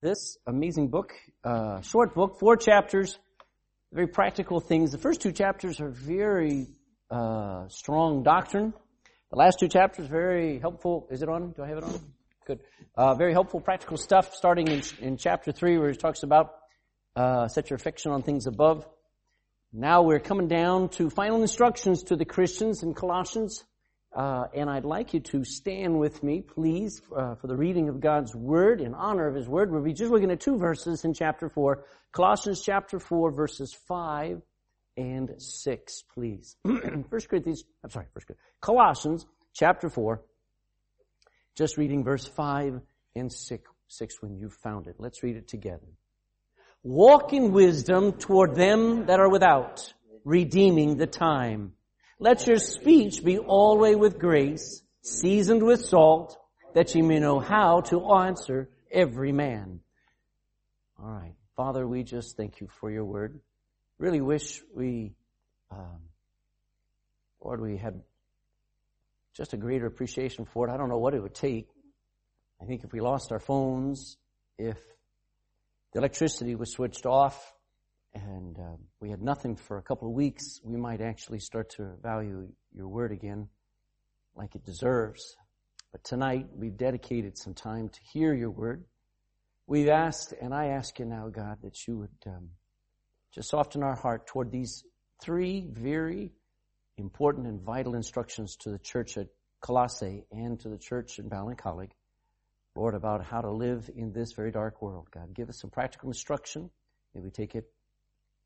this amazing book, uh, short book, four chapters, very practical things. The first two chapters are very uh, strong doctrine. The last two chapters very helpful. Is it on? Do I have it on? Good. Uh, very helpful, practical stuff. Starting in, in chapter three, where he talks about uh, set your affection on things above. Now we're coming down to final instructions to the Christians in Colossians. Uh, and I'd like you to stand with me, please, uh, for the reading of God's Word in honor of His Word. We'll be just looking at two verses in chapter 4. Colossians chapter 4, verses 5 and 6, please. First Corinthians, I'm sorry, First Corinthians. Colossians chapter 4, just reading verse 5 and 6, 6 when you've found it. Let's read it together. Walk in wisdom toward them that are without, redeeming the time. Let your speech be always with grace, seasoned with salt, that ye may know how to answer every man. All right. Father, we just thank you for your word. Really wish we, um, Lord, we had just a greater appreciation for it. I don't know what it would take. I think if we lost our phones, if the electricity was switched off, and uh, we had nothing for a couple of weeks, we might actually start to value your word again like it deserves. But tonight, we've dedicated some time to hear your word. We've asked, and I ask you now, God, that you would um, just soften our heart toward these three very important and vital instructions to the church at Colossae and to the church in Ballincollig, Lord, about how to live in this very dark world. God, give us some practical instruction. May we take it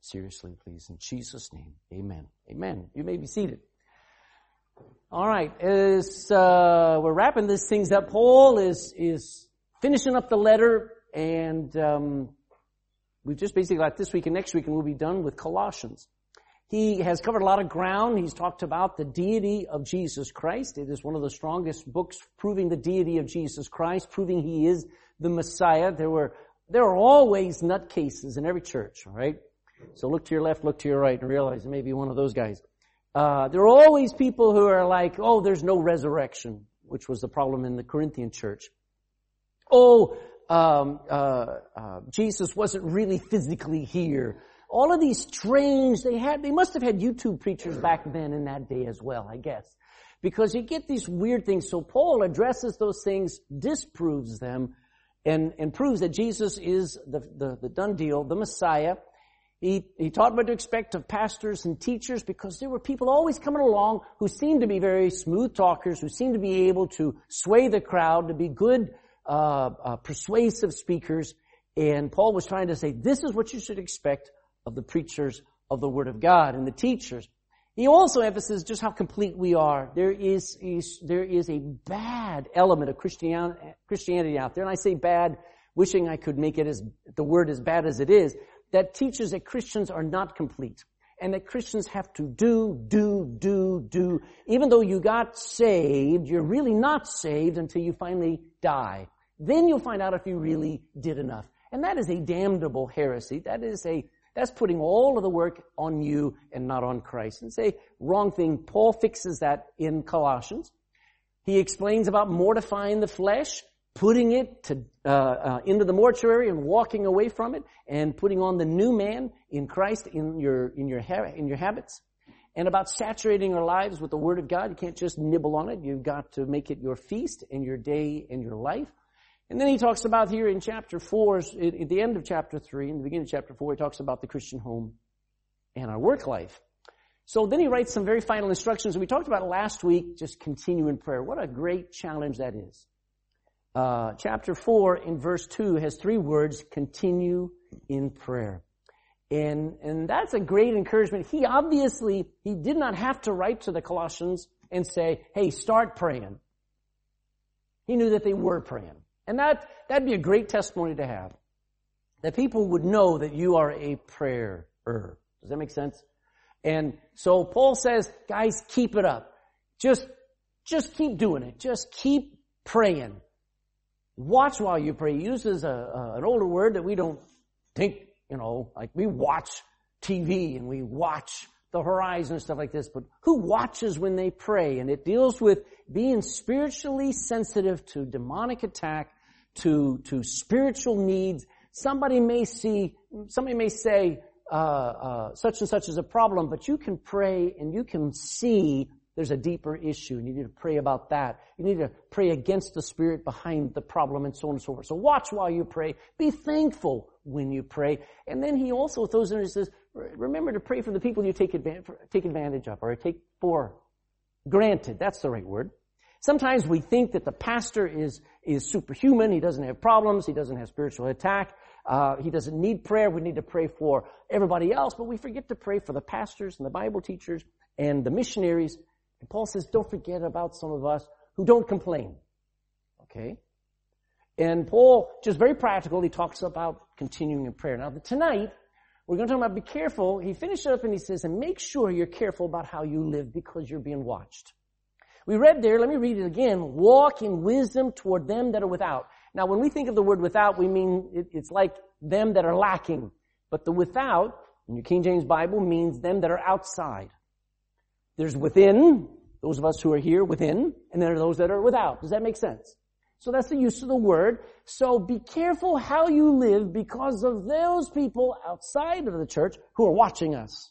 seriously, please. In Jesus' name, amen. Amen. You may be seated. All right, as uh, we're wrapping these things up, Paul is is finishing up the letter, and um, we've just basically got this week and next week, and we'll be done with Colossians. He has covered a lot of ground. He's talked about the deity of Jesus Christ. It is one of the strongest books proving the deity of Jesus Christ, proving he is the Messiah. There were there are always nutcases in every church, all right? So look to your left, look to your right, and realize it may be one of those guys. Uh, there are always people who are like, oh, there's no resurrection, which was the problem in the Corinthian church. Oh, um, uh, uh, Jesus wasn't really physically here. All of these strange, they had, they must have had YouTube preachers back then in that day as well, I guess. Because you get these weird things. So Paul addresses those things, disproves them, and, and proves that Jesus is the, the, the done deal, the Messiah, he, he taught what to expect of pastors and teachers because there were people always coming along who seemed to be very smooth talkers, who seemed to be able to sway the crowd, to be good, uh, uh, persuasive speakers. And Paul was trying to say, this is what you should expect of the preachers of the Word of God and the teachers. He also emphasizes just how complete we are. There is, is there is a bad element of Christianity out there, and I say bad, wishing I could make it as the word as bad as it is that teaches that Christians are not complete and that Christians have to do, do, do, do. Even though you got saved, you're really not saved until you finally die. Then you'll find out if you really did enough. And that is a damnable heresy. That is a, that's putting all of the work on you and not on Christ. And it's a wrong thing. Paul fixes that in Colossians. He explains about mortifying the flesh putting it to, uh, uh, into the mortuary and walking away from it and putting on the new man in Christ in your, in your, ha- in your habits and about saturating our lives with the Word of God. You can't just nibble on it. You've got to make it your feast and your day and your life. And then he talks about here in chapter 4, at the end of chapter 3, in the beginning of chapter 4, he talks about the Christian home and our work life. So then he writes some very final instructions. We talked about last week, just continue in prayer. What a great challenge that is uh, chapter 4 in verse 2 has three words, continue in prayer. And, and that's a great encouragement. He obviously, he did not have to write to the Colossians and say, hey, start praying. He knew that they were praying. And that, that'd be a great testimony to have. That people would know that you are a prayer Does that make sense? And so Paul says, guys, keep it up. Just, just keep doing it. Just keep praying. Watch while you pray. He uses a, a, an older word that we don't think, you know, like we watch TV and we watch the horizon and stuff like this, but who watches when they pray? And it deals with being spiritually sensitive to demonic attack, to, to spiritual needs. Somebody may see, somebody may say, uh, uh, such and such is a problem, but you can pray and you can see there's a deeper issue and you need to pray about that. You need to pray against the spirit behind the problem and so on and so forth. So watch while you pray. Be thankful when you pray. And then he also throws in and says, remember to pray for the people you take advantage, take advantage of or take for granted. That's the right word. Sometimes we think that the pastor is, is superhuman. He doesn't have problems. He doesn't have spiritual attack. Uh, he doesn't need prayer. We need to pray for everybody else, but we forget to pray for the pastors and the Bible teachers and the missionaries. And Paul says, don't forget about some of us who don't complain. Okay? And Paul, just very practical, he talks about continuing in prayer. Now, tonight, we're going to talk about be careful. He finishes up and he says, and make sure you're careful about how you live because you're being watched. We read there, let me read it again, walk in wisdom toward them that are without. Now, when we think of the word without, we mean it, it's like them that are lacking. But the without, in your King James Bible, means them that are outside. There's within, those of us who are here within, and there are those that are without. Does that make sense? So that's the use of the word. So be careful how you live because of those people outside of the church who are watching us.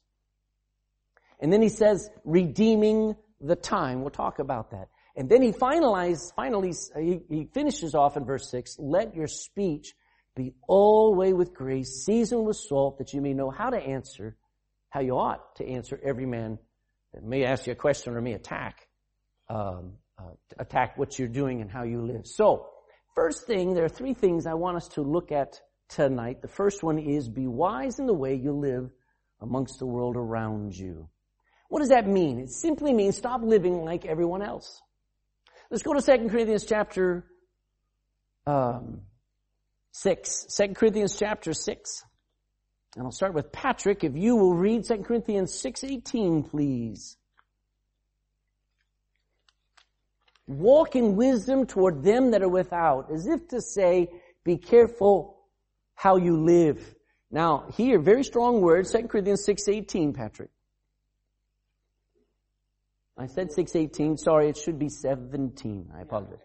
And then he says, redeeming the time. We'll talk about that. And then he finalizes, finally, he, he finishes off in verse 6, let your speech be always with grace, seasoned with salt, that you may know how to answer, how you ought to answer every man may ask you a question or may attack, um, uh, attack what you're doing and how you live. So, first thing, there are three things I want us to look at tonight. The first one is be wise in the way you live amongst the world around you. What does that mean? It simply means stop living like everyone else. Let's go to 2 Corinthians chapter um, 6. 2 Corinthians chapter 6. And I'll start with Patrick. If you will read 2 Corinthians 6.18, please. Walk in wisdom toward them that are without, as if to say, be careful how you live. Now, here, very strong words, 2 Corinthians 6.18, Patrick. I said 618. Sorry, it should be 17. I apologize.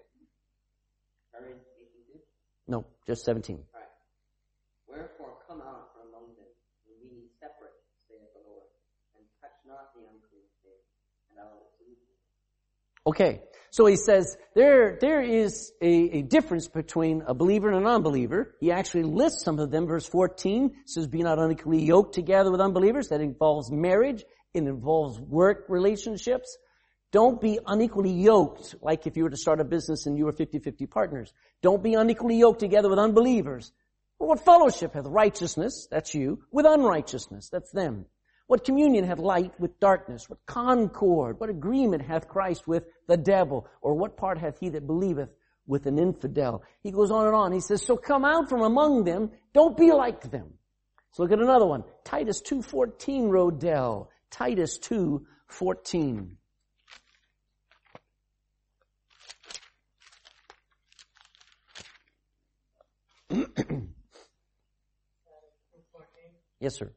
No, just 17. Wherefore come out from among them, and be separate, saith the Lord, and touch not the unclean thing, and I will receive you. Okay, so he says there there is a, a difference between a believer and a non-believer. He actually lists some of them. Verse 14 says, "Be not unequally yoked together with unbelievers." That involves marriage. It involves work relationships. Don't be unequally yoked, like if you were to start a business and you were 50-50 partners. Don't be unequally yoked together with unbelievers. what fellowship hath righteousness, that's you, with unrighteousness, that's them? What communion hath light with darkness? What concord? What agreement hath Christ with the devil? Or what part hath he that believeth with an infidel? He goes on and on. He says, so come out from among them. Don't be like them. So look at another one. Titus 2.14, Rodell. Titus 2.14. yes, sir.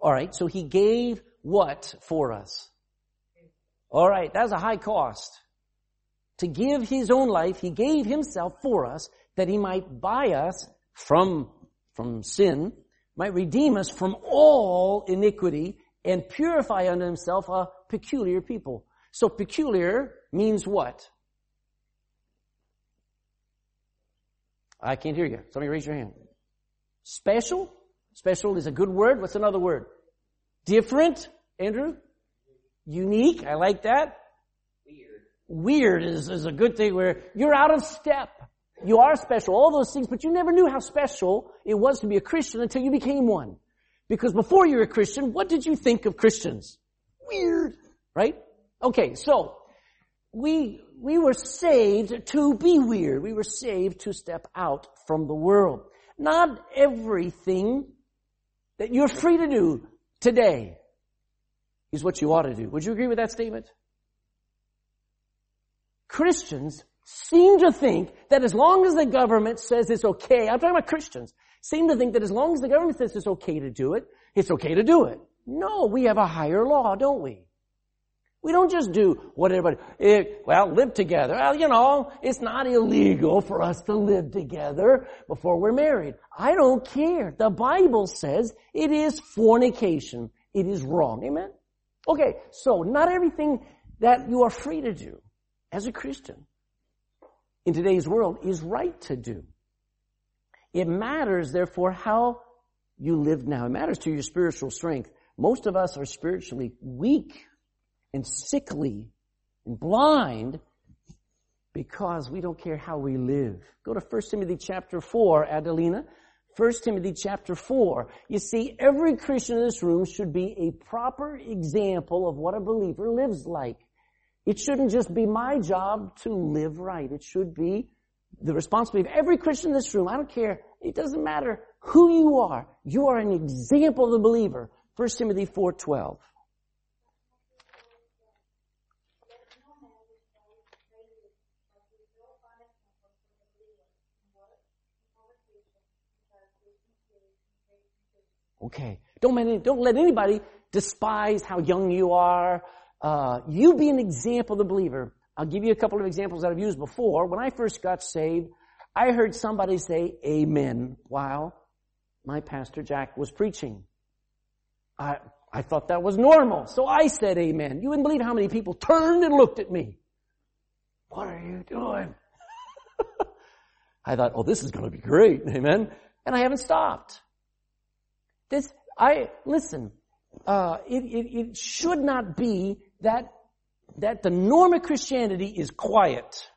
All right, so he gave what for us? All right, that's a high cost. To give his own life, he gave himself for us that he might buy us from, from sin, might redeem us from all iniquity and purify unto himself a peculiar people. So peculiar means what? I can't hear you. Somebody raise your hand. Special? Special is a good word. What's another word? Different, Andrew? Unique. I like that. Weird. Weird is, is a good thing where you're out of step. You are special, all those things, but you never knew how special it was to be a Christian until you became one. Because before you were a Christian, what did you think of Christians? Weird. Right? Okay, so, we, we were saved to be weird. We were saved to step out from the world. Not everything that you're free to do today is what you ought to do. Would you agree with that statement? Christians seem to think that as long as the government says it's okay, I'm talking about Christians, seem to think that as long as the government says it's okay to do it, it's okay to do it. No, we have a higher law, don't we? We don't just do what everybody, it, well, live together. Well, you know, it's not illegal for us to live together before we're married. I don't care. The Bible says it is fornication. It is wrong. Amen? Okay, so not everything that you are free to do as a Christian in today's world is right to do. It matters, therefore, how you live now. It matters to your spiritual strength. Most of us are spiritually weak and sickly and blind because we don't care how we live. Go to 1 Timothy chapter 4, Adelina. 1 Timothy chapter 4. You see, every Christian in this room should be a proper example of what a believer lives like. It shouldn't just be my job to live right. It should be the responsibility of every Christian in this room. I don't care. It doesn't matter who you are. You are an example of the believer. 1 Timothy 4.12. Okay. Don't let, don't let anybody despise how young you are. Uh, you be an example of the believer. I'll give you a couple of examples that I've used before. When I first got saved, I heard somebody say amen while my pastor Jack was preaching. I, I thought that was normal. So I said amen. You wouldn't believe how many people turned and looked at me. What are you doing? I thought, oh, this is going to be great. Amen. And I haven't stopped. This, I, listen, uh, it, it, it should not be that, that the norm of Christianity is quiet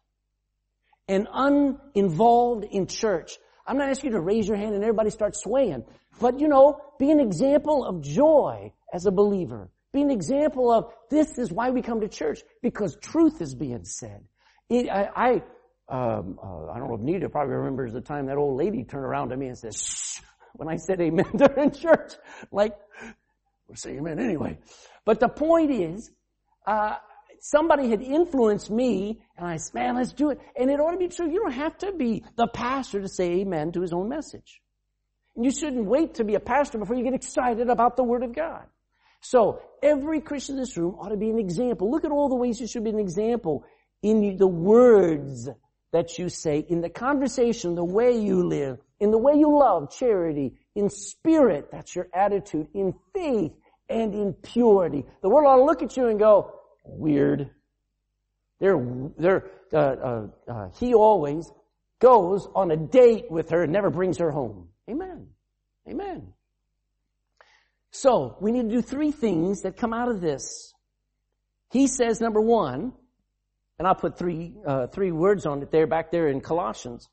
and uninvolved in church. I'm not asking you to raise your hand and everybody start swaying. But you know, be an example of joy as a believer. Be an example of this is why we come to church because truth is being said. It, I, I, um, uh, I don't know if Nita probably remembers the time that old lady turned around to me and said, "Shh," when I said amen during church. Like, we'll say amen anyway. But the point is, uh, somebody had influenced me, and I said, man, let's do it. And it ought to be true. You don't have to be the pastor to say amen to his own message. And you shouldn't wait to be a pastor before you get excited about the Word of God. So, every Christian in this room ought to be an example. Look at all the ways you should be an example in the words that you say, in the conversation, the way you live, in the way you love, charity, in spirit, that's your attitude, in faith, and in purity. The world ought to look at you and go, weird. They're, they're, uh, uh, uh, he always goes on a date with her and never brings her home. Amen. Amen. So, we need to do three things that come out of this. He says, number one, and I'll put three, uh, three words on it there, back there in Colossians.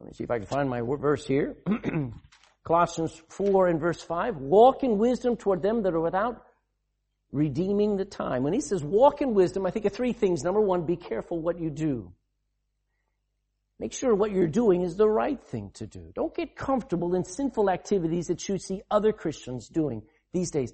Let me see if I can find my verse here. Colossians 4 and verse 5. Walk in wisdom toward them that are without, redeeming the time. When he says walk in wisdom, I think of three things. Number one, be careful what you do. Make sure what you're doing is the right thing to do. Don't get comfortable in sinful activities that you see other Christians doing these days.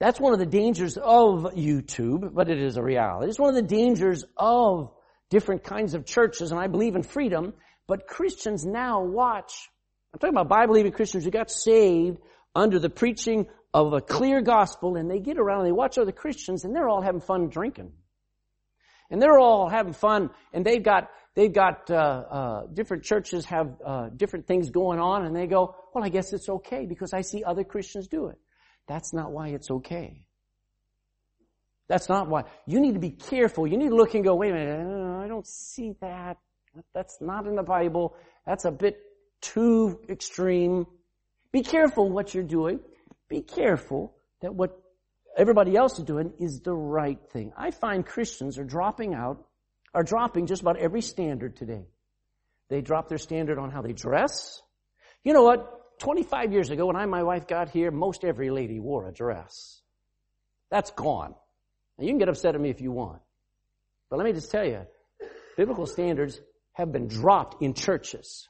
That's one of the dangers of YouTube, but it is a reality. It's one of the dangers of different kinds of churches, and I believe in freedom, but Christians now watch. I'm talking about Bible-believing Christians who got saved under the preaching of a clear gospel, and they get around and they watch other Christians, and they're all having fun drinking. And they're all having fun, and they've got they've got uh, uh, different churches have uh, different things going on, and they go, "Well, I guess it's okay because I see other Christians do it." That's not why it's okay. That's not why. You need to be careful. You need to look and go, wait a minute, I don't see that. That's not in the Bible. That's a bit too extreme. Be careful what you're doing. Be careful that what everybody else is doing is the right thing. I find Christians are dropping out, are dropping just about every standard today. They drop their standard on how they dress. You know what? 25 years ago, when I and my wife got here, most every lady wore a dress. That's gone. Now, you can get upset at me if you want. But let me just tell you, biblical standards have been dropped in churches.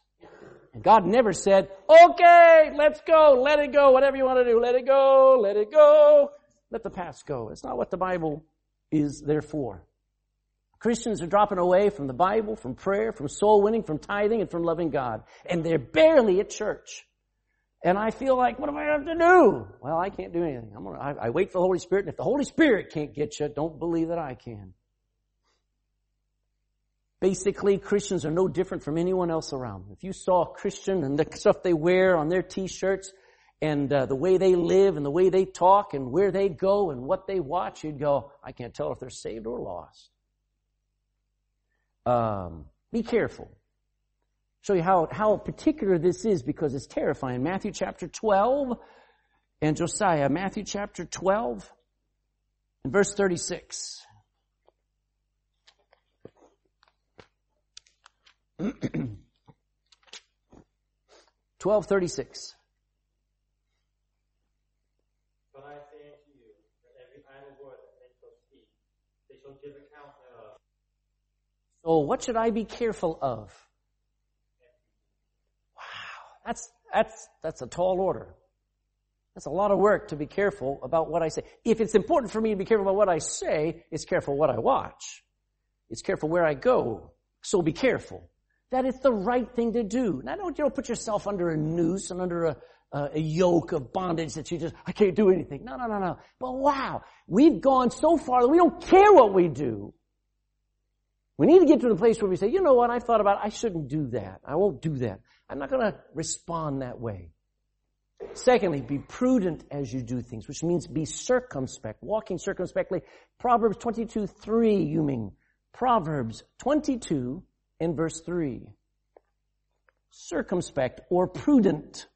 And God never said, okay, let's go, let it go, whatever you want to do, let it go, let it go, let the past go. It's not what the Bible is there for. Christians are dropping away from the Bible, from prayer, from soul winning, from tithing, and from loving God. And they're barely at church. And I feel like, what am I have to do? Well, I can't do anything. I'm gonna, I, I wait for the Holy Spirit, and if the Holy Spirit can't get you, don't believe that I can. Basically, Christians are no different from anyone else around. If you saw a Christian and the stuff they wear on their t-shirts and uh, the way they live and the way they talk and where they go and what they watch, you'd go, I can't tell if they're saved or lost. Um, be careful. Show you how, how particular this is because it's terrifying. Matthew chapter 12 and Josiah, Matthew chapter 12 and verse 36. 1236. But I say unto you, that every idle word that men shall speak, they shall give account thereof. So what should I be careful of? Wow, that's, that's, that's a tall order. That's a lot of work to be careful about what I say. If it's important for me to be careful about what I say, it's careful what I watch. It's careful where I go. So be careful that it's the right thing to do. Now don't, you know, put yourself under a noose and under a, a yoke of bondage that you just, I can't do anything. No, no, no, no. But wow, we've gone so far that we don't care what we do. We need to get to the place where we say, you know what, I thought about, it. I shouldn't do that. I won't do that. I'm not gonna respond that way. Secondly, be prudent as you do things, which means be circumspect, walking circumspectly. Proverbs 22, 3, you mean. Proverbs 22, in verse 3. Circumspect or prudent.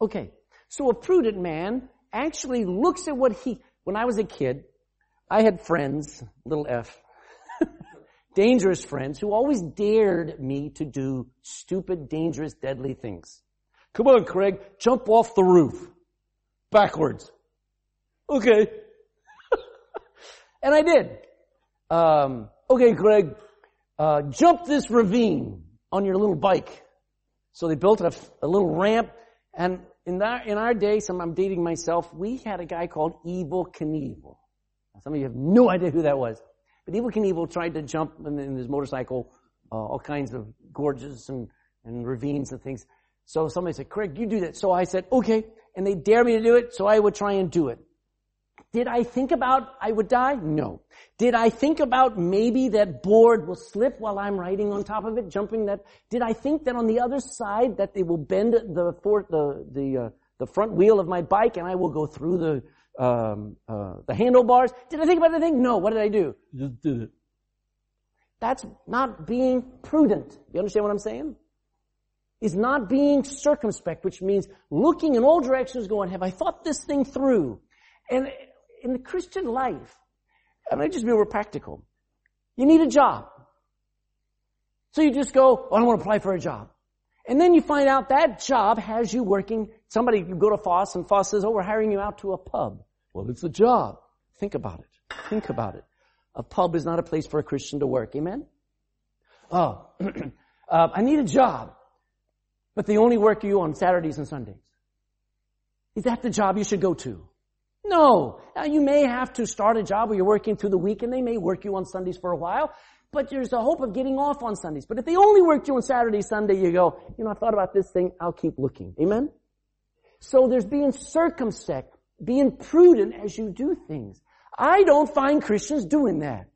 Okay, so a prudent man actually looks at what he, when I was a kid, I had friends, little f, dangerous friends who always dared me to do stupid, dangerous, deadly things. Come on, Craig, jump off the roof. Backwards. Okay. and I did. Um, okay, Craig, uh, jump this ravine on your little bike. So they built a, a little ramp, and in our, in our day, some I'm dating myself, we had a guy called Evel Knievel. Some of you have no idea who that was. But Evel Knievel tried to jump in, in his motorcycle, uh, all kinds of gorges and, and ravines and things. So somebody said, Craig, you do that. So I said, okay. And they dare me to do it, so I would try and do it. Did I think about I would die? No. Did I think about maybe that board will slip while I'm riding on top of it, jumping that? Did I think that on the other side that they will bend the for, the the uh, the front wheel of my bike and I will go through the um, uh, the handlebars. Did I think about anything? No. What did I do? Just did it. That's not being prudent. You understand what I'm saying? Is not being circumspect, which means looking in all directions going, have I thought this thing through? And in the Christian life, I mean, just be real practical. You need a job. So you just go, oh, I want to apply for a job. And then you find out that job has you working. Somebody, go to FÁS and FÁS says, oh, we're hiring you out to a pub. Well, it's a job. Think about it. Think about it. A pub is not a place for a Christian to work. Amen? Oh, uh, I need a job. But they only work you on Saturdays and Sundays. Is that the job you should go to? No. Now you may have to start a job where you're working through the week and they may work you on Sundays for a while, but there's a hope of getting off on Sundays. But if they only worked you on Saturday, Sunday, you go, you know, I thought about this thing, I'll keep looking. Amen? So there's being circumspect, being prudent as you do things. I don't find Christians doing that.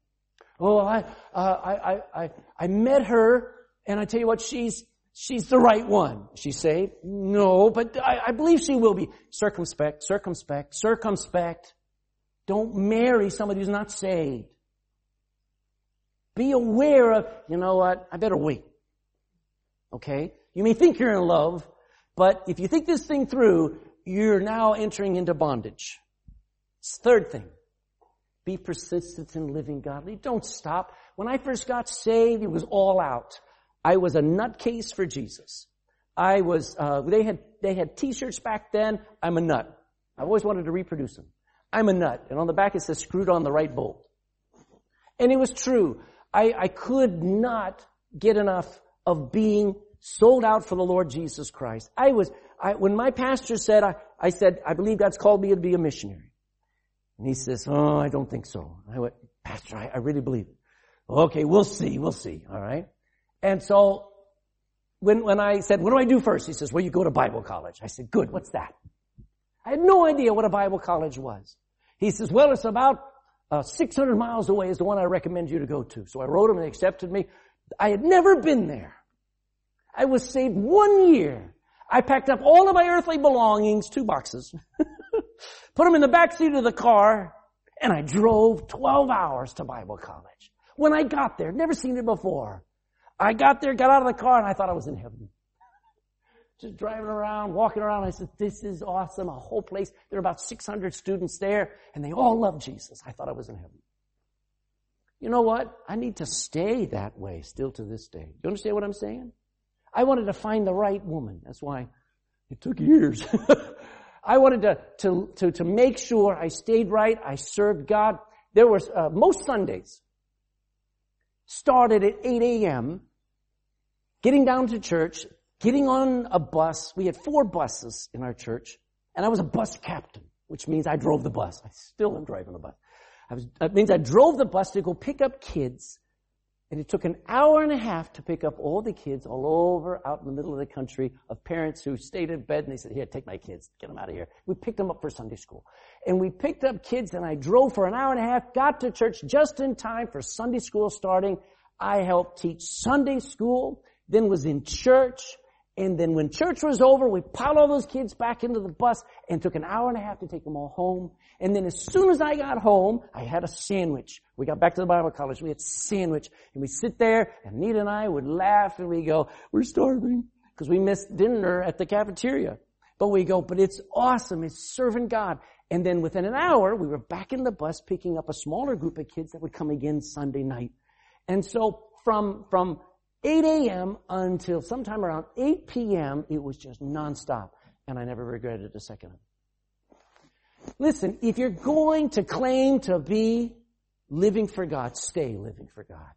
Oh, I, uh, I, I, I, I met her, and I tell you what, she's, she's the right one. She's saved? No, but I, I believe she will be. Circumspect, circumspect, circumspect. Don't marry somebody who's not saved. Be aware of, you know what, I better wait. Okay? You may think you're in love, but if you think this thing through, you're now entering into bondage. Third thing, be persistent in living godly. Don't stop. When I first got saved, it was all out. I was a nutcase for Jesus. I was, uh, they had, they had t-shirts back then. I'm a nut. I've always wanted to reproduce them. I'm a nut. And on the back it says screwed on the right bolt. And it was true. I, I could not get enough of being sold out for the Lord Jesus Christ. I was, I, when my pastor said, I, I said, I believe God's called me to be a missionary. And he says, oh, I don't think so. I went, Pastor, I, I really believe it. Okay, we'll see, we'll see, alright? And so, when, when I said, what do I do first? He says, well, you go to Bible college. I said, good, what's that? I had no idea what a Bible college was. He says, well, it's about uh, 600 miles away is the one I recommend you to go to. So I wrote him and accepted me. I had never been there. I was saved one year. I packed up all of my earthly belongings, two boxes, put them in the back seat of the car, and I drove 12 hours to Bible college. When I got there, never seen it before. I got there, got out of the car, and I thought I was in heaven. Just driving around, walking around, I said, this is awesome, a whole place. There are about 600 students there, and they all love Jesus. I thought I was in heaven. You know what? I need to stay that way still to this day. You understand what I'm saying? I wanted to find the right woman. That's why it took years. I wanted to, to, to, to, make sure I stayed right. I served God. There was, uh, most Sundays started at 8 a.m., getting down to church, getting on a bus. We had four buses in our church, and I was a bus captain, which means I drove the bus. I still am driving the bus. I was, that means I drove the bus to go pick up kids and it took an hour and a half to pick up all the kids all over out in the middle of the country of parents who stayed in bed and they said, here, take my kids, get them out of here. We picked them up for Sunday school. And we picked up kids and I drove for an hour and a half, got to church just in time for Sunday school starting. I helped teach Sunday school, then was in church, and then when church was over, we piled all those kids back into the bus and took an hour and a half to take them all home. And then as soon as I got home, I had a sandwich. We got back to the Bible college. We had sandwich and we sit there and Nita and I would laugh and we go, we're starving because we missed dinner at the cafeteria. But we go, but it's awesome. It's serving God. And then within an hour, we were back in the bus picking up a smaller group of kids that would come again Sunday night. And so from, from 8 a.m. until sometime around 8 p.m., it was just nonstop. And I never regretted a second of it. Listen, if you're going to claim to be living for God, stay living for God.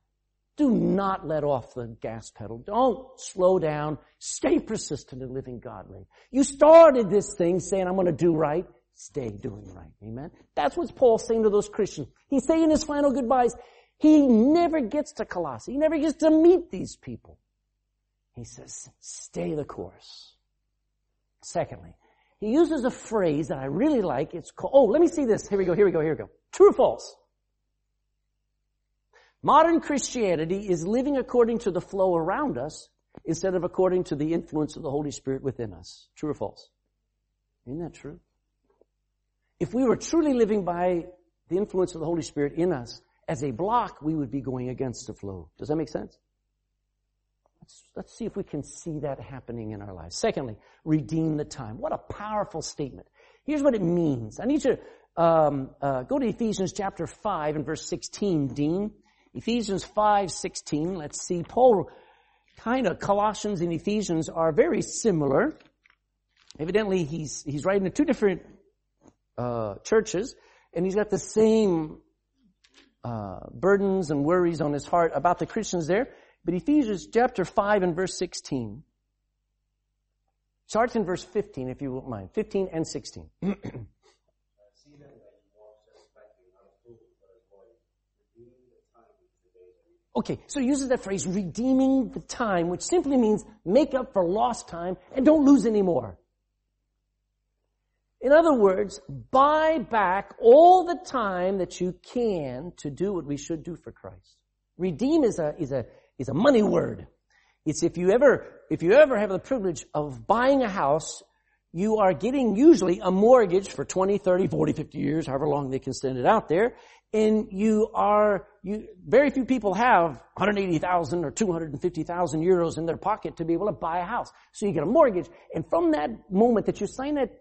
Do not let off the gas pedal. Don't slow down. Stay persistent in living godly. You started this thing saying, I'm going to do right. Stay doing right. Amen. That's what Paul's saying to those Christians. He's saying his final goodbyes. He never gets to Colossae. He never gets to meet these people. He says, stay the course. Secondly, he uses a phrase that I really like. It's called, oh, let me see this. Here we go, here we go, here we go. True or false? Modern Christianity is living according to the flow around us instead of according to the influence of the Holy Spirit within us. True or false? Isn't that true? If we were truly living by the influence of the Holy Spirit in us, as a block, we would be going against the flow. Does that make sense? Let's, let's see if we can see that happening in our lives. Secondly, redeem the time. What a powerful statement. Here's what it means. I need you to um, uh, go to Ephesians chapter 5 and verse 16, Dean. Ephesians 5, 16. Let's see. Paul, kind of, Colossians and Ephesians are very similar. Evidently, he's, he's writing to two different uh, churches, and he's got the same uh, burdens and worries on his heart about the Christians there. But Ephesians chapter 5 and verse 16. Starts in verse 15, if you won't mind. 15 and 16. Okay, so he uses that phrase, redeeming the time, which simply means make up for lost time and don't lose any more. In other words, buy back all the time that you can to do what we should do for Christ. Redeem is a, is a, is a money word. It's if you ever, if you ever have the privilege of buying a house, you are getting usually a mortgage for 20, 30, 40, 50 years, however long they can send it out there. And you are, you, very few people have 180,000 or 250,000 euros in their pocket to be able to buy a house. So you get a mortgage. And from that moment that you sign that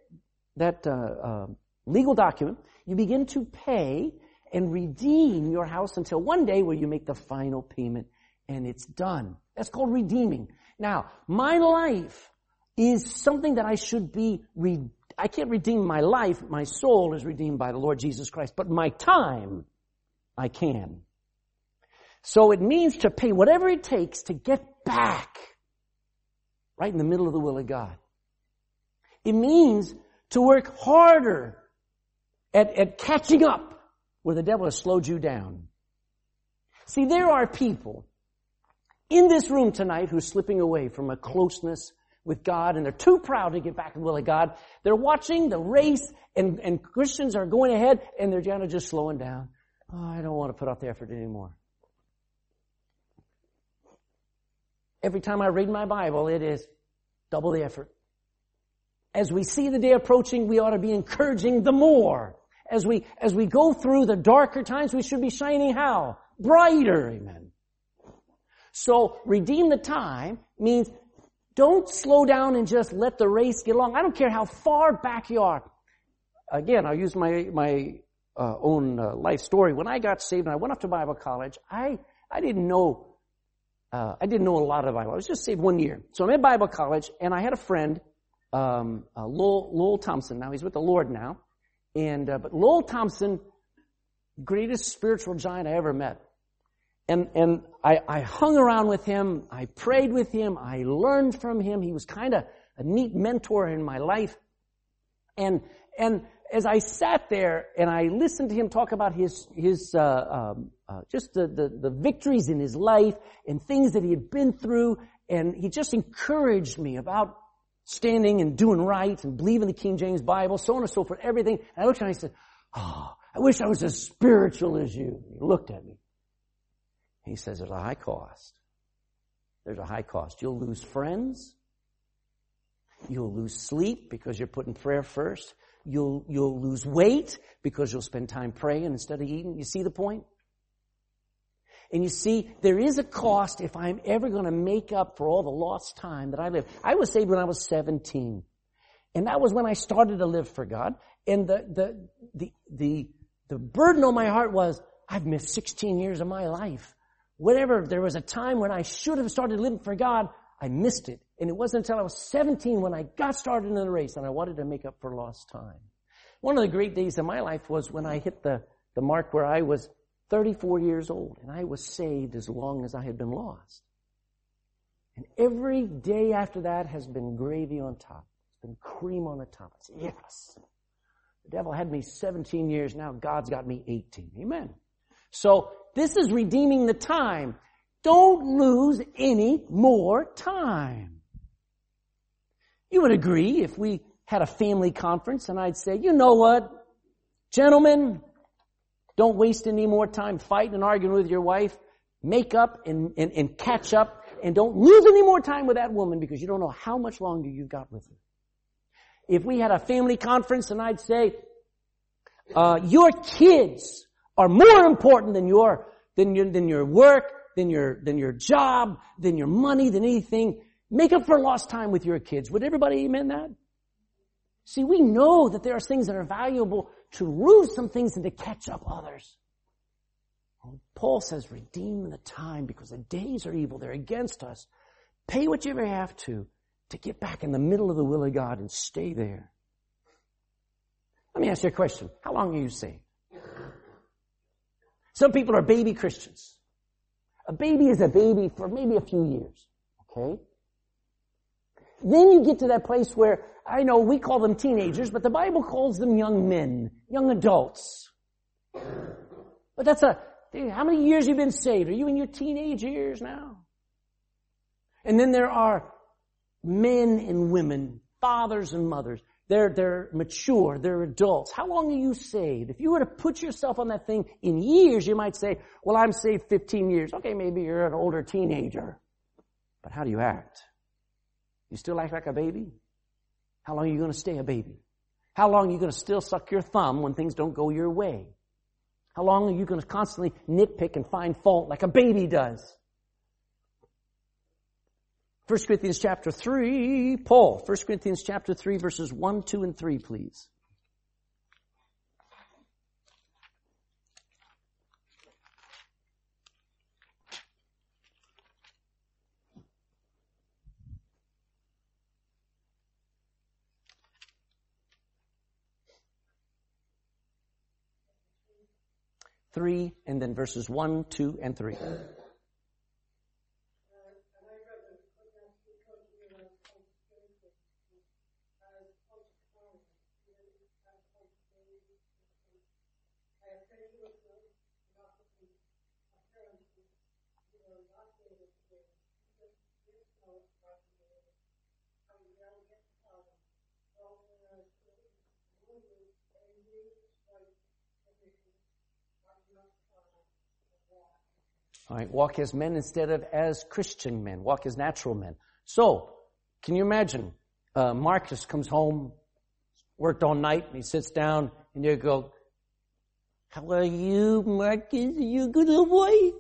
that uh, uh, legal document, you begin to pay and redeem your house until one day where you make the final payment and it's done. That's called redeeming. Now, my life is something that I should be re- I can't redeem my life. My soul is redeemed by the Lord Jesus Christ, but my time, I can. So it means to pay whatever it takes to get back right in the middle of the will of God. It means to work harder at, at catching up where the devil has slowed you down. See, there are people in this room tonight who's slipping away from a closeness with God and they're too proud to get back in the will of God. They're watching the race and, and Christians are going ahead and they're kind of just slowing down. Oh, I don't want to put out the effort anymore. Every time I read my Bible, it is double the effort. As we see the day approaching, we ought to be encouraging the more. As we, as we go through the darker times, we should be shining how? Brighter, amen. So, redeem the time means don't slow down and just let the race get along. I don't care how far back you are. Again, I'll use my, my uh, own uh, life story. When I got saved and I went off to Bible college, I, I didn't know uh, I didn't know a lot of Bible. I was just saved one year. So I'm at Bible college, and I had a friend, um, uh, Lowell, Lowell, Thompson. Now he's with the Lord now, and uh, but Lowell Thompson, greatest spiritual giant I ever met. And and I, I hung around with him. I prayed with him. I learned from him. He was kind of a neat mentor in my life. And and as I sat there and I listened to him talk about his his uh, um, uh, just the, the, the victories in his life and things that he had been through, and he just encouraged me about standing and doing right and believing the King James Bible, so on and so forth, everything. And I looked at him and I said, "Oh, I wish I was as spiritual as you." He looked at me. He says, "There's a high cost. There's a high cost. You'll lose friends." You'll lose sleep because you're putting prayer first. You'll, you'll lose weight because you'll spend time praying instead of eating. You see the point? And you see, there is a cost if I'm ever going to make up for all the lost time that I lived. I was saved when I was 17. And that was when I started to live for God. And the, the, the, the, the burden on my heart was, I've missed 16 years of my life. Whatever, there was a time when I should have started living for God, I missed it. And it wasn't until I was 17 when I got started in the race and I wanted to make up for lost time. One of the great days of my life was when I hit the, the mark where I was 34 years old and I was saved as long as I had been lost. And every day after that has been gravy on top. It's been cream on the top. Yes. The devil had me 17 years. Now God's got me 18. Amen. So this is redeeming the time. Don't lose any more time. You would agree if we had a family conference and I'd say, you know what, gentlemen, don't waste any more time fighting and arguing with your wife. Make up and, and, and catch up and don't lose any more time with that woman because you don't know how much longer you've got with her. If we had a family conference and I'd say, uh, your kids are more important than your, than your, than your work, than your, than your job, than your money, than anything. Make up for lost time with your kids. Would everybody amen that? See, we know that there are things that are valuable to lose some things and to catch up others. Paul says, redeem the time because the days are evil. They're against us. Pay what you ever have to to get back in the middle of the will of God and stay there. Let me ask you a question. How long are you saved? Some people are baby Christians. A baby is a baby for maybe a few years. Okay? Then you get to that place where, I know we call them teenagers, but the Bible calls them young men, young adults. But that's a, how many years you been saved? Are you in your teenage years now? And then there are men and women, fathers and mothers. They're, they're mature, they're adults. How long are you saved? If you were to put yourself on that thing in years, you might say, well, I'm saved 15 years. Okay, maybe you're an older teenager. But how do you act? You still act like a baby? How long are you going to stay a baby? How long are you going to still suck your thumb when things don't go your way? How long are you going to constantly nitpick and find fault like a baby does? 1 Corinthians chapter 3, Paul, 1 Corinthians chapter 3 verses 1, 2, and 3, please. 3, and then verses 1, 2, and 3. Walk as men instead of as Christian men. Walk as natural men. So, can you imagine? Uh, Marcus comes home, worked all night, and he sits down, and you go, "How are you, Marcus? Are you a good little boy?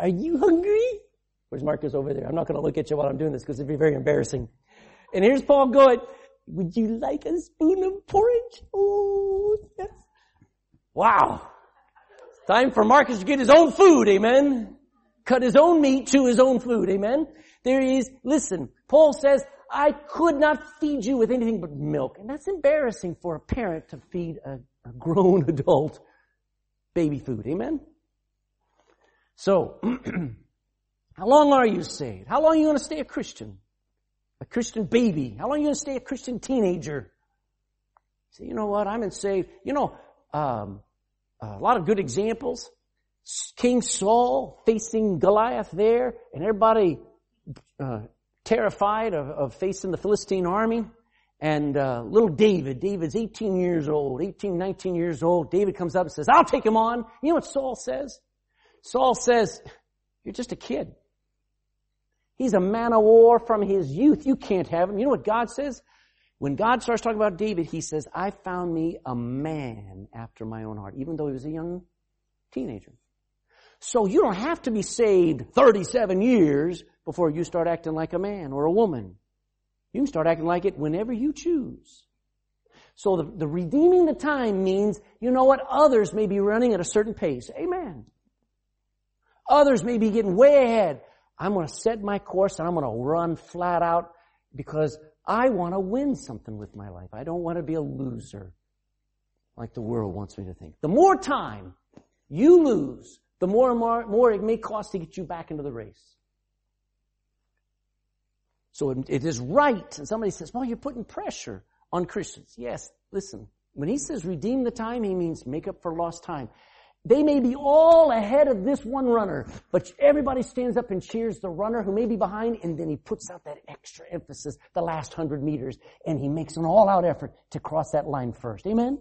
Are you hungry?" Where's Marcus over there? I'm not going to look at you while I'm doing this because it'd be very embarrassing. And here's Paul going, "Would you like a spoon of porridge?" Oh, yes. Wow. Time for Marcus to get his own food, amen. Cut his own meat, chew his own food, amen. There is, listen, Paul says, I could not feed you with anything but milk. And that's embarrassing for a parent to feed a, a grown adult baby food, amen. So, how long are you saved? How long are you going to stay a Christian? A Christian baby? How long are you going to stay a Christian teenager? Say, you know what? I'm in saved. You know, um, a lot of good examples. King Saul facing Goliath there, and everybody uh, terrified of, of, facing the Philistine army. And uh, little David, David's 18 years old, 18, 19 years old. David comes up and says, I'll take him on. You know what Saul says? Saul says, you're just a kid. He's a man of war from his youth. You can't have him. You know what God says? When God starts talking about David, he says, I found me a man after my own heart, even though he was a young teenager. So you don't have to be saved 37 years before you start acting like a man or a woman. You can start acting like it whenever you choose. So the, the redeeming the time means, you know what, others may be running at a certain pace. Amen. Others may be getting way ahead. I'm going to set my course and I'm going to run flat out because I want to win something with my life. I don't want to be a loser like the world wants me to think. The more time you lose, the more and more, more it may cost to get you back into the race. So it, it is right. And somebody says, well, you're putting pressure on Christians. Yes, listen. When he says redeem the time, he means make up for lost time. They may be all ahead of this one runner, but everybody stands up and cheers the runner who may be behind, and then he puts out that extra emphasis the last hundred meters, and he makes an all-out effort to cross that line first. Amen?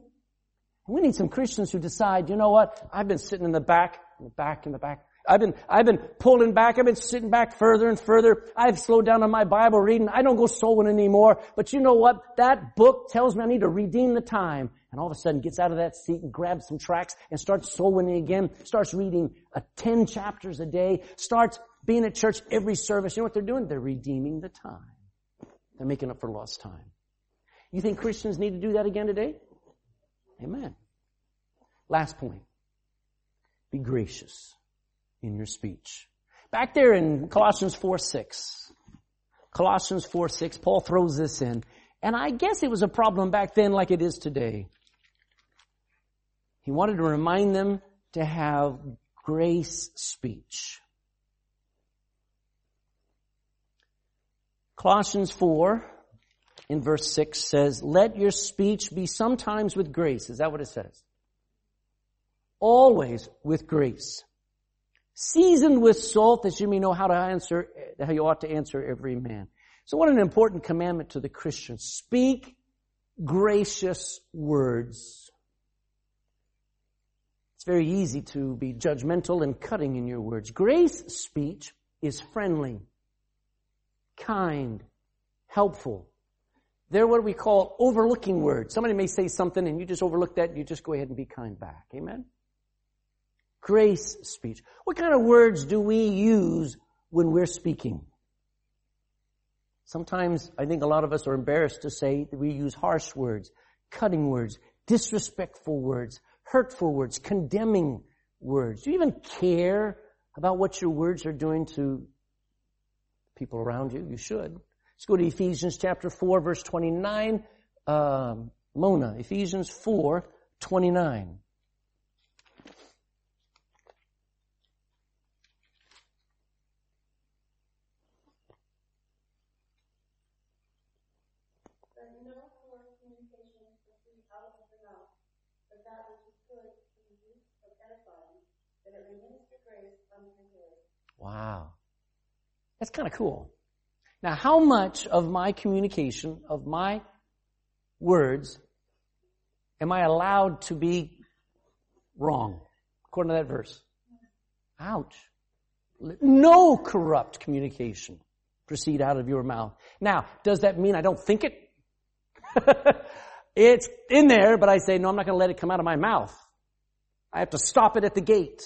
We need some Christians who decide, you know what, I've been sitting in the back, in the back, in the back. I've been, I've been pulling back. I've been sitting back further and further. I've slowed down on my Bible reading. I don't go sowing anymore. But you know what? That book tells me I need to redeem the time and all of a sudden gets out of that seat and grabs some tracts and starts sowing again, starts reading uh, 10 chapters a day, starts being at church every service. You know what they're doing? They're redeeming the time. They're making up for lost time. You think Christians need to do that again today? Amen. Last point. Be gracious in your speech. Back there in Colossians 4 6. Colossians 4 6, Paul throws this in. And I guess it was a problem back then like it is today. He wanted to remind them to have grace speech. Colossians 4 in verse 6 says, Let your speech be sometimes with grace. Is that what it says? Always with grace. Seasoned with salt that you may know how to answer, how you ought to answer every man. So what an important commandment to the Christian. Speak gracious words very easy to be judgmental and cutting in your words. Grace speech is friendly, kind, helpful. They're what we call overlooking words. Somebody may say something and you just overlook that and you just go ahead and be kind back. Amen? Grace speech. What kind of words do we use when we're speaking? Sometimes I think a lot of us are embarrassed to say that we use harsh words, cutting words, disrespectful words, hurtful words, condemning words? Do you even care about what your words are doing to people around you? You should. Let's go to Ephesians chapter 4 verse 29. Um, Mona, Ephesians 4, 29. Wow. That's kind of cool. Now, how much of my communication, of my words, am I allowed to be wrong? According to that verse. Ouch. No corrupt communication proceed out of your mouth. Now, does that mean I don't think it? it's in there, but I say, no, I'm not going to let it come out of my mouth. I have to stop it at the gate.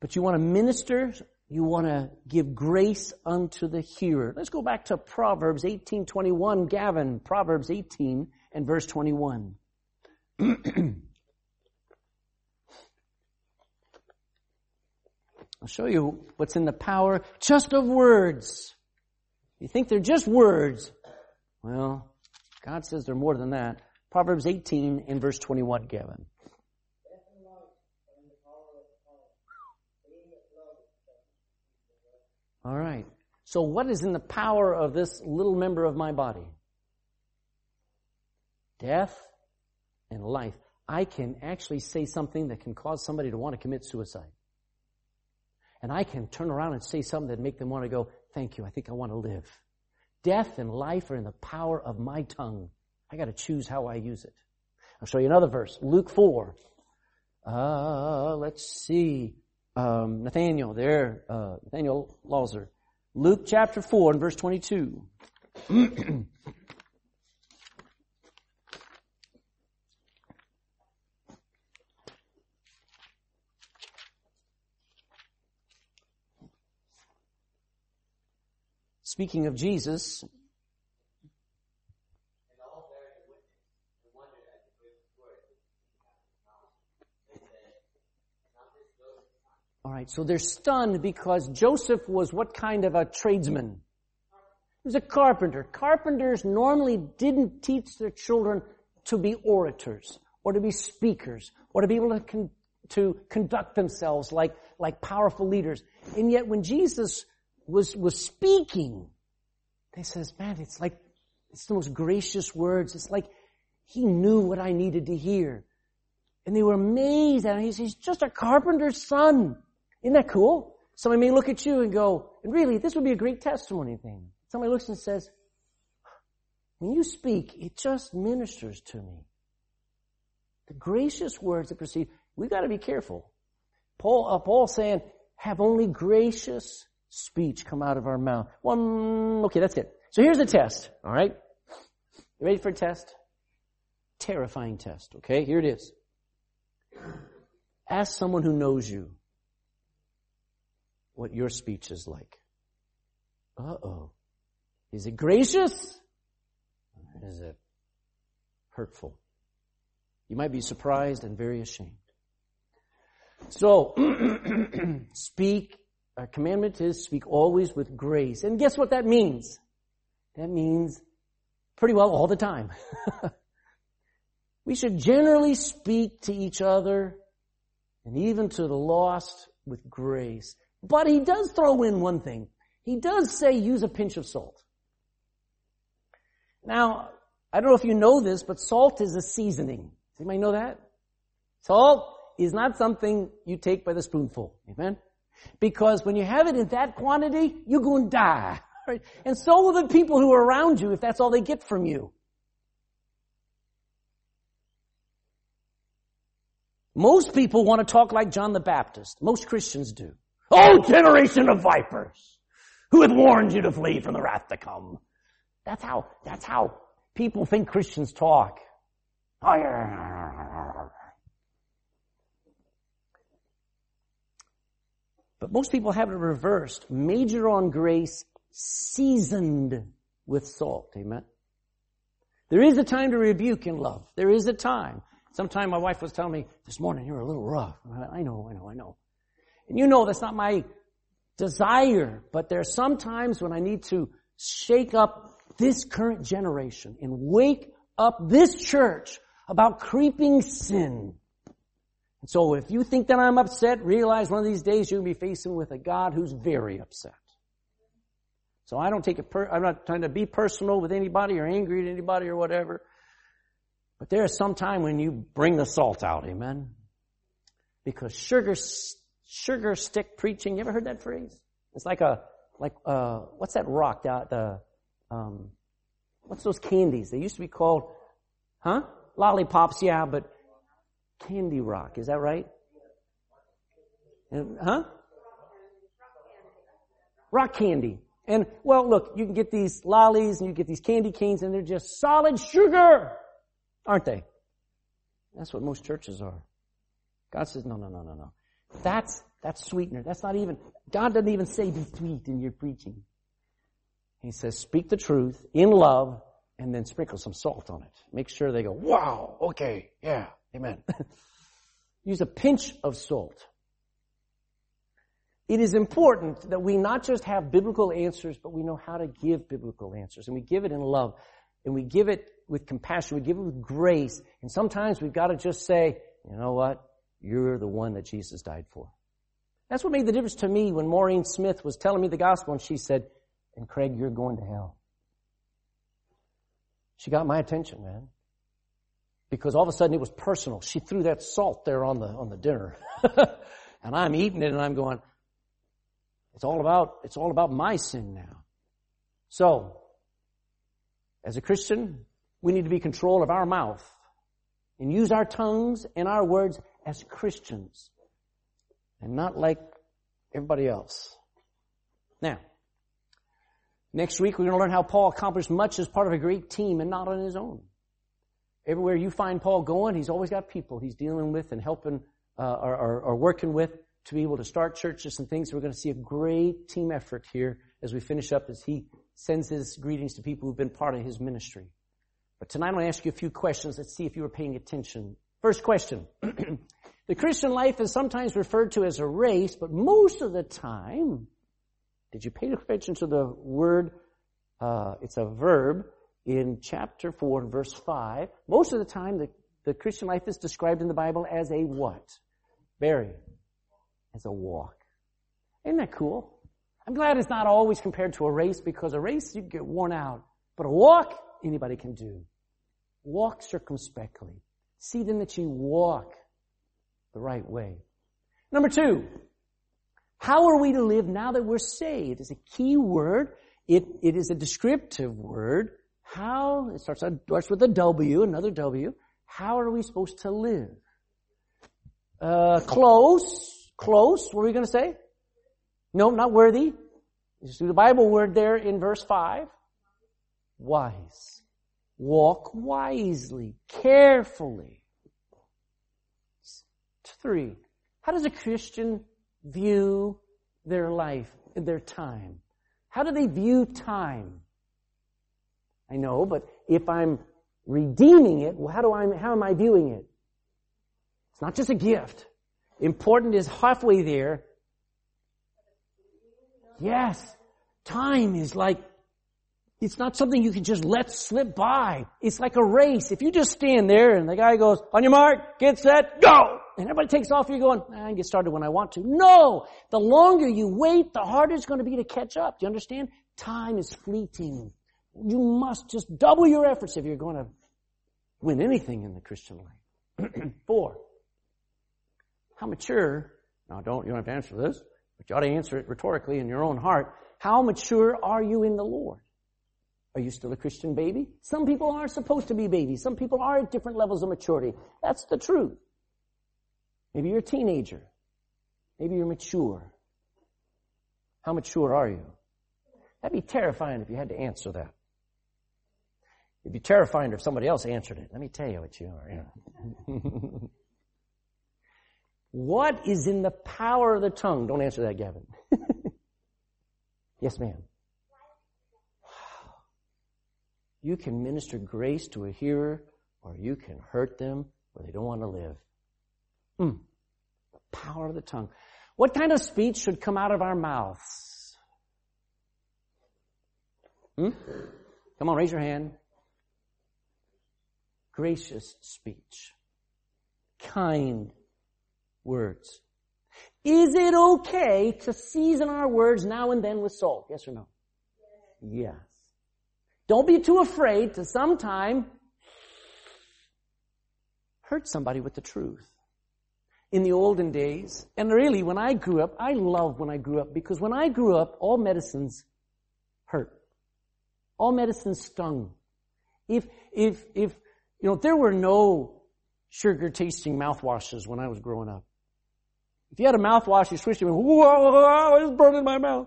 But you want to minister, you want to give grace unto the hearer. Let's go back to Proverbs 18:21. Gavin, Proverbs 18 and verse 21. I'll show you what's in the power just of words. You think they're just words. Well, God says they're more than that. Proverbs 18 and verse 21, Gavin. All right. So what is in the power of this little member of my body? Death and life. I can actually say something that can cause somebody to want to commit suicide. And I can turn around and say something that make them want to go, thank you, I think I want to live. Death and life are in the power of my tongue. I gotta choose how I use it. I'll show you another verse. Luke 4. Uh, let's see. Um, Nathaniel there, uh, Nathaniel Lawser. Luke chapter 4 and verse 22. Speaking of Jesus, so they're stunned because Joseph was what kind of a tradesman? He was a carpenter. Carpenters normally didn't teach their children to be orators or to be speakers or to be able to, con- to conduct themselves like, like powerful leaders. And yet when Jesus was, was speaking, they says, man, it's like, it's the most gracious words. It's like he knew what I needed to hear. And they were amazed at him. He's, he's just a carpenter's son. Isn't that cool? Somebody may look at you and go, and really, this would be a great testimony thing. Somebody looks and says, when you speak, it just ministers to me. The gracious words that proceed, we gotta be careful. Paul, uh, Paul saying, have only gracious speech come out of our mouth. One, okay, that's it. So here's a test, alright? You ready for a test? Terrifying test, okay? Here it is. Ask someone who knows you what your speech is like. Uh-oh. Is it gracious? Or is it hurtful? You might be surprised and very ashamed. So, speak, our commandment is speak always with grace. And guess what that means? That means pretty well all the time. we should generally speak to each other and even to the lost with grace. But he does throw in one thing. He does say use a pinch of salt. Now, I don't know if you know this, but salt is a seasoning. Does anybody know that? Salt is not something you take by the spoonful. Amen? Because when you have it in that quantity, you're going to die. Right? And so will the people who are around you if that's all they get from you. Most people want to talk like John the Baptist. Most Christians do. Oh, generation of vipers, who hath warned you to flee from the wrath to come. That's how, that's how people think Christians talk. But most people have it reversed. Major on grace, seasoned with salt. Amen. There is a time to rebuke in love. There is a time. Sometime my wife was telling me, this morning you're a little rough. I know, I know, I know. And you know that's not my desire, but there are some times when I need to shake up this current generation and wake up this church about creeping sin. And so if you think that I'm upset, realize one of these days you'll be facing with a God who's very upset. So I don't take it per- I'm not trying to be personal with anybody or angry at anybody or whatever. But there is some time when you bring the salt out, amen? Because sugar, sugar stick preaching, you ever heard that phrase? It's like a, like, uh, what's that rock, the, the um, what's those candies? They used to be called, huh? Lollipops, yeah, but candy rock, is that right? And, huh? Rock candy. And, well, look, you can get these lollies and you get these candy canes and they're just solid sugar, aren't they? That's what most churches are. God says, no, no, no, no, no. That's, that's sweetener. That's not even, God doesn't even say be sweet in your preaching. He says, speak the truth in love and then sprinkle some salt on it. Make sure they go, wow, okay, yeah, amen. Use a pinch of salt. It is important that we not just have biblical answers, but we know how to give biblical answers. And we give it in love. And we give it with compassion. We give it with grace. And sometimes we've got to just say, you know what? You're the one that Jesus died for. That's what made the difference to me when Maureen Smith was telling me the gospel and she said, and Craig, you're going to hell. She got my attention, man. Because all of a sudden it was personal. She threw that salt there on the, on the dinner. and I'm eating it and I'm going, it's all about, it's all about my sin now. So, as a Christian, we need to be control of our mouth and use our tongues and our words as Christians and not like everybody else. Now, next week we're going to learn how Paul accomplished much as part of a great team and not on his own. Everywhere you find Paul going, he's always got people he's dealing with and helping uh, or, or, or working with to be able to start churches and things. We're going to see a great team effort here as we finish up as he sends his greetings to people who've been part of his ministry. But tonight I'm going to ask you a few questions. Let's see if you were paying attention. First question. the Christian life is sometimes referred to as a race, but most of the time, did you pay attention to the word, uh, it's a verb in chapter 4 verse 5. Most of the time the, the Christian life is described in the Bible as a what? Barry as a walk. Isn't that cool? I'm glad it's not always compared to a race because a race you get worn out. But a walk, anybody can do. Walk circumspectly. See then that you walk the right way. Number two, how are we to live now that we're saved? It's a key word. It, it is a descriptive word. How, it starts, starts with a W, another W. How are we supposed to live? Uh, close, Close, what are we going to say? No, not worthy. You see the Bible word there in verse 5. Wise. Walk wisely, carefully. Three. How does a Christian view their life, their time? How do they view time? I know, but if I'm redeeming it, well, how do I, how am I viewing it? It's not just a gift. Important is halfway there. Yes. Time is like, it's not something you can just let slip by. It's like a race. If you just stand there and the guy goes, on your mark, get set, go! And everybody takes off, you're going, I can get started when I want to. No! The longer you wait, the harder it's going to be to catch up. Do you understand? Time is fleeting. You must just double your efforts if you're going to win anything in the Christian life. Four. How mature, now don't, you don't have to answer this, but you ought to answer it rhetorically in your own heart. How mature are you in the Lord? Are you still a Christian baby? Some people are supposed to be babies. Some people are at different levels of maturity. That's the truth. Maybe you're a teenager. Maybe you're mature. How mature are you? That'd be terrifying if you had to answer that. It'd be terrifying if somebody else answered it. Let me tell you what you are. Yeah. What is in the power of the tongue? Don't answer that, Gavin. yes, ma'am. You can minister grace to a hearer, or you can hurt them where they don't want to live. Mm. The power of the tongue. What kind of speech should come out of our mouths? Hmm? Come on, raise your hand. Gracious speech. Kind words. Is it okay to season our words now and then with salt? Yes or no? Yes. Don't be too afraid to sometime hurt somebody with the truth. in the olden days. And really, when I grew up, I love when I grew up because when I grew up, all medicines hurt. All medicines stung. If, if, if, you know, there were no sugar tasting mouthwashes when I was growing up. If you had a mouthwash, you switched it, whoa, whoa, it's burning my mouth.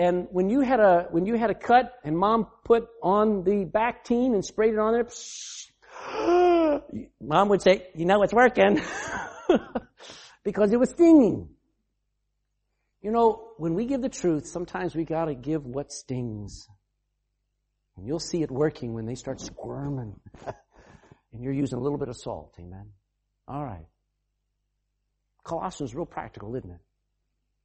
And when you had a, when you had a cut and mom put on the back Bactine and sprayed it on there, psh, mom would say, you know it's working. because it was stinging. You know, when we give the truth, sometimes we gotta give what stings. And you'll see it working when they start squirming. and you're using a little bit of salt, amen. Alright. Colossians real practical, isn't it?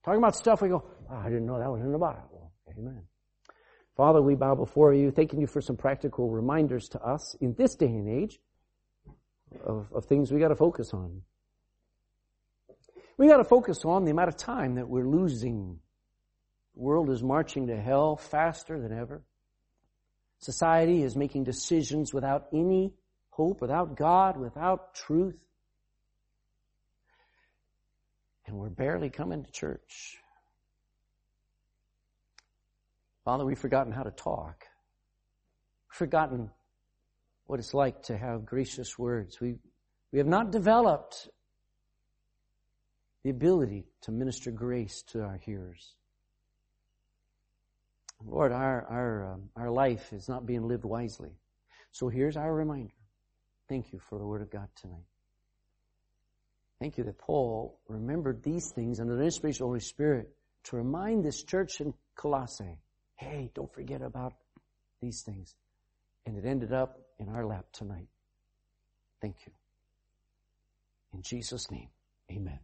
Talking about stuff we go, oh, I didn't know that was in the Bible. Amen. Father, we bow before you, thanking you for some practical reminders to us in this day and age of, of things we gotta focus on. We gotta focus on the amount of time that we're losing. The world is marching to hell faster than ever. Society is making decisions without any hope, without God, without truth. And we're barely coming to church. Father, we've forgotten how to talk. We've forgotten what it's like to have gracious words. We, we have not developed the ability to minister grace to our hearers. Lord, our, our, um, our life is not being lived wisely. So here's our reminder. Thank you for the Word of God tonight. Thank you that Paul remembered these things under the inspiration of the Holy Spirit to remind this church in Colossae, hey, don't forget about these things. And it ended up in our lap tonight. Thank you. In Jesus' name, amen.